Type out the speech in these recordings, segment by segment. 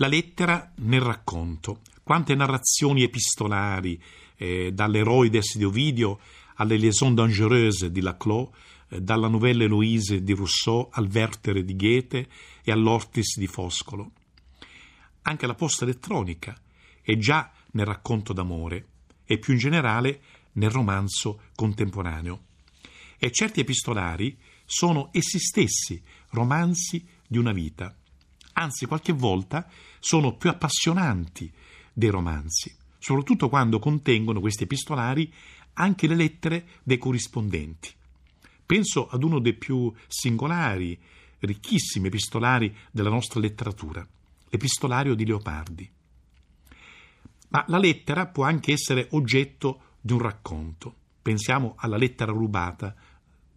La lettera nel racconto. Quante narrazioni epistolari, eh, dall'Eroides di Ovidio alle Liaisons dangereuses di Laclos, eh, dalla novella Eloise di Rousseau al Vertere di Goethe e all'Ortis di Foscolo. Anche la posta elettronica è già nel racconto d'amore e più in generale nel romanzo contemporaneo. E certi epistolari sono essi stessi romanzi di una vita anzi qualche volta sono più appassionanti dei romanzi, soprattutto quando contengono questi epistolari anche le lettere dei corrispondenti. Penso ad uno dei più singolari, ricchissimi epistolari della nostra letteratura, l'epistolario di Leopardi. Ma la lettera può anche essere oggetto di un racconto. Pensiamo alla lettera rubata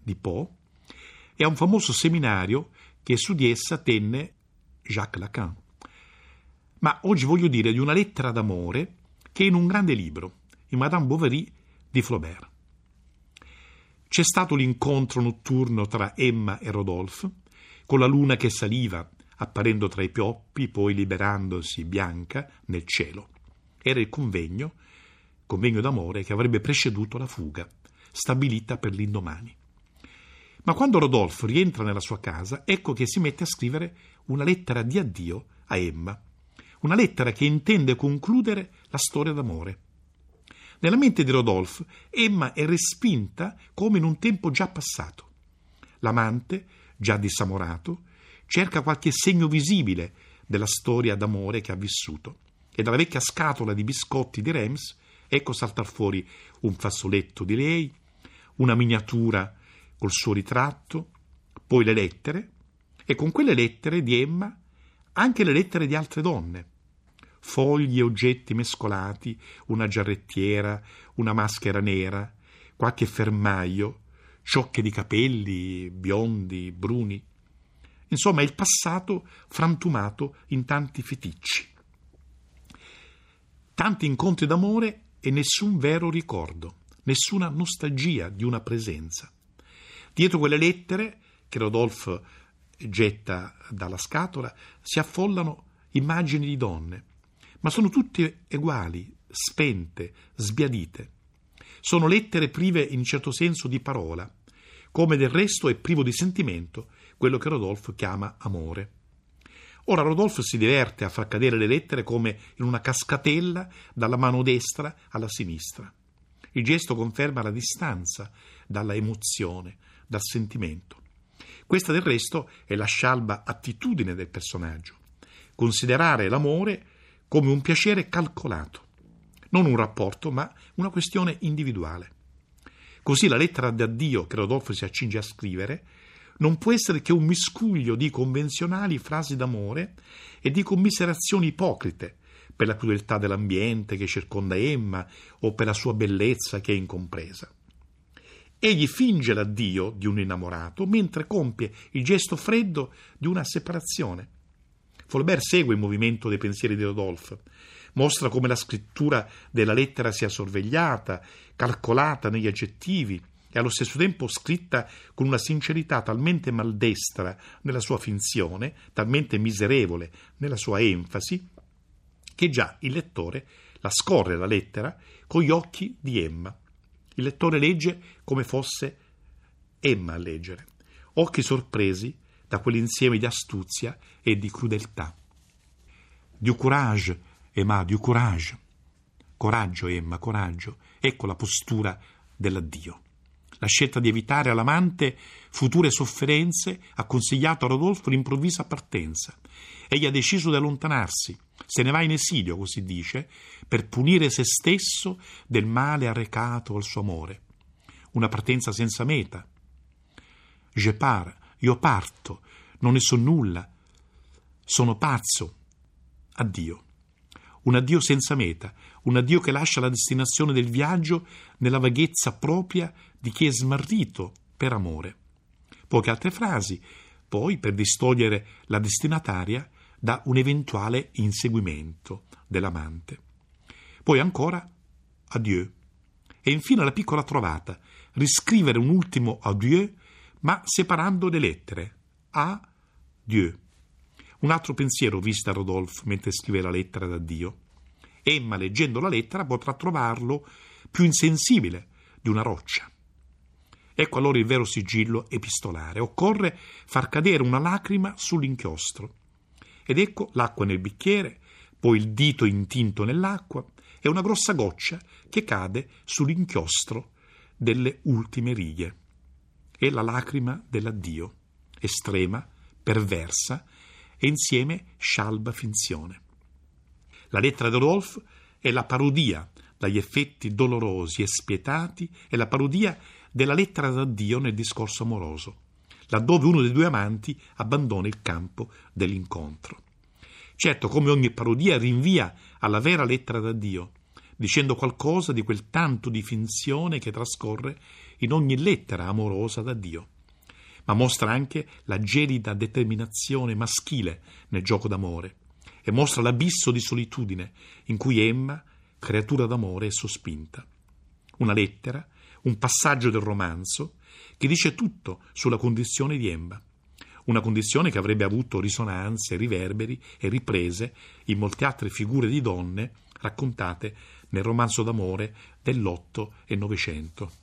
di Poe e a un famoso seminario che su di essa tenne Jacques Lacan. Ma oggi voglio dire di una lettera d'amore che è in un grande libro, in Madame Bovary di Flaubert. C'è stato l'incontro notturno tra Emma e Rodolphe, con la luna che saliva, apparendo tra i pioppi, poi liberandosi bianca nel cielo. Era il convegno, convegno d'amore che avrebbe preceduto la fuga, stabilita per l'indomani. Ma quando Rodolfo rientra nella sua casa, ecco che si mette a scrivere una lettera di addio a Emma, una lettera che intende concludere la storia d'amore. Nella mente di Rodolphe, Emma è respinta come in un tempo già passato. L'amante, già dissamorato, cerca qualche segno visibile della storia d'amore che ha vissuto e dalla vecchia scatola di biscotti di Rems ecco saltar fuori un fazzoletto di lei, una miniatura col suo ritratto, poi le lettere, e con quelle lettere di Emma anche le lettere di altre donne. Fogli e oggetti mescolati, una giarrettiera, una maschera nera, qualche fermaio, ciocche di capelli, biondi, bruni. Insomma, il passato frantumato in tanti feticci. Tanti incontri d'amore e nessun vero ricordo, nessuna nostalgia di una presenza. Dietro quelle lettere che Rodolphe getta dalla scatola si affollano immagini di donne, ma sono tutte uguali, spente, sbiadite. Sono lettere prive in certo senso di parola, come del resto è privo di sentimento quello che Rodolphe chiama amore. Ora Rodolphe si diverte a far cadere le lettere come in una cascatella dalla mano destra alla sinistra. Il gesto conferma la distanza dalla emozione, dal sentimento. Questa del resto è la scialba attitudine del personaggio, considerare l'amore come un piacere calcolato, non un rapporto, ma una questione individuale. Così la lettera d'addio che Rodolfo si accinge a scrivere non può essere che un miscuglio di convenzionali frasi d'amore e di commiserazioni ipocrite per la crudeltà dell'ambiente che circonda Emma o per la sua bellezza che è incompresa. Egli finge l'addio di un innamorato mentre compie il gesto freddo di una separazione. Flaubert segue il movimento dei pensieri di Rodolphe, mostra come la scrittura della lettera sia sorvegliata, calcolata negli aggettivi e allo stesso tempo scritta con una sincerità talmente maldestra nella sua finzione, talmente miserevole nella sua enfasi, che già il lettore la scorre la lettera con gli occhi di Emma. Il lettore legge come fosse Emma a leggere, occhi sorpresi da quell'insieme di astuzia e di crudeltà. Du courage, Emma, du courage. Coraggio, Emma, coraggio. Ecco la postura dell'addio. La scelta di evitare all'amante future sofferenze ha consigliato a Rodolfo l'improvvisa partenza. Egli ha deciso di allontanarsi, se ne va in esilio, così dice, per punire se stesso del male arrecato al suo amore. Una partenza senza meta. Je pars, io parto, non ne so nulla, sono pazzo. Addio. Un addio senza meta, un addio che lascia la destinazione del viaggio nella vaghezza propria di chi è smarrito per amore. Poche altre frasi, poi, per distogliere la destinataria da un eventuale inseguimento dell'amante. Poi ancora adieu. E infine la piccola trovata, riscrivere un ultimo adieu, ma separando le lettere. A Dieu. Un altro pensiero visita Rodolphe mentre scrive la lettera da Dio. Emma, leggendo la lettera, potrà trovarlo più insensibile di una roccia. Ecco allora il vero sigillo epistolare. Occorre far cadere una lacrima sull'inchiostro. Ed ecco l'acqua nel bicchiere, poi il dito intinto nell'acqua e una grossa goccia che cade sull'inchiostro delle ultime righe. È la lacrima dell'addio, estrema, perversa e insieme scialba finzione. La lettera di Rodolphe è la parodia dagli effetti dolorosi e spietati, è la parodia della lettera d'addio nel discorso amoroso, laddove uno dei due amanti abbandona il campo dell'incontro. Certo, come ogni parodia rinvia alla vera lettera d'addio, dicendo qualcosa di quel tanto di finzione che trascorre in ogni lettera amorosa da Dio, ma mostra anche la gelida determinazione maschile nel gioco d'amore e mostra l'abisso di solitudine in cui Emma, creatura d'amore, è sospinta. Una lettera un passaggio del romanzo che dice tutto sulla condizione di Emma, una condizione che avrebbe avuto risonanze, riverberi e riprese in molte altre figure di donne raccontate nel romanzo d'amore dell'Otto e Novecento.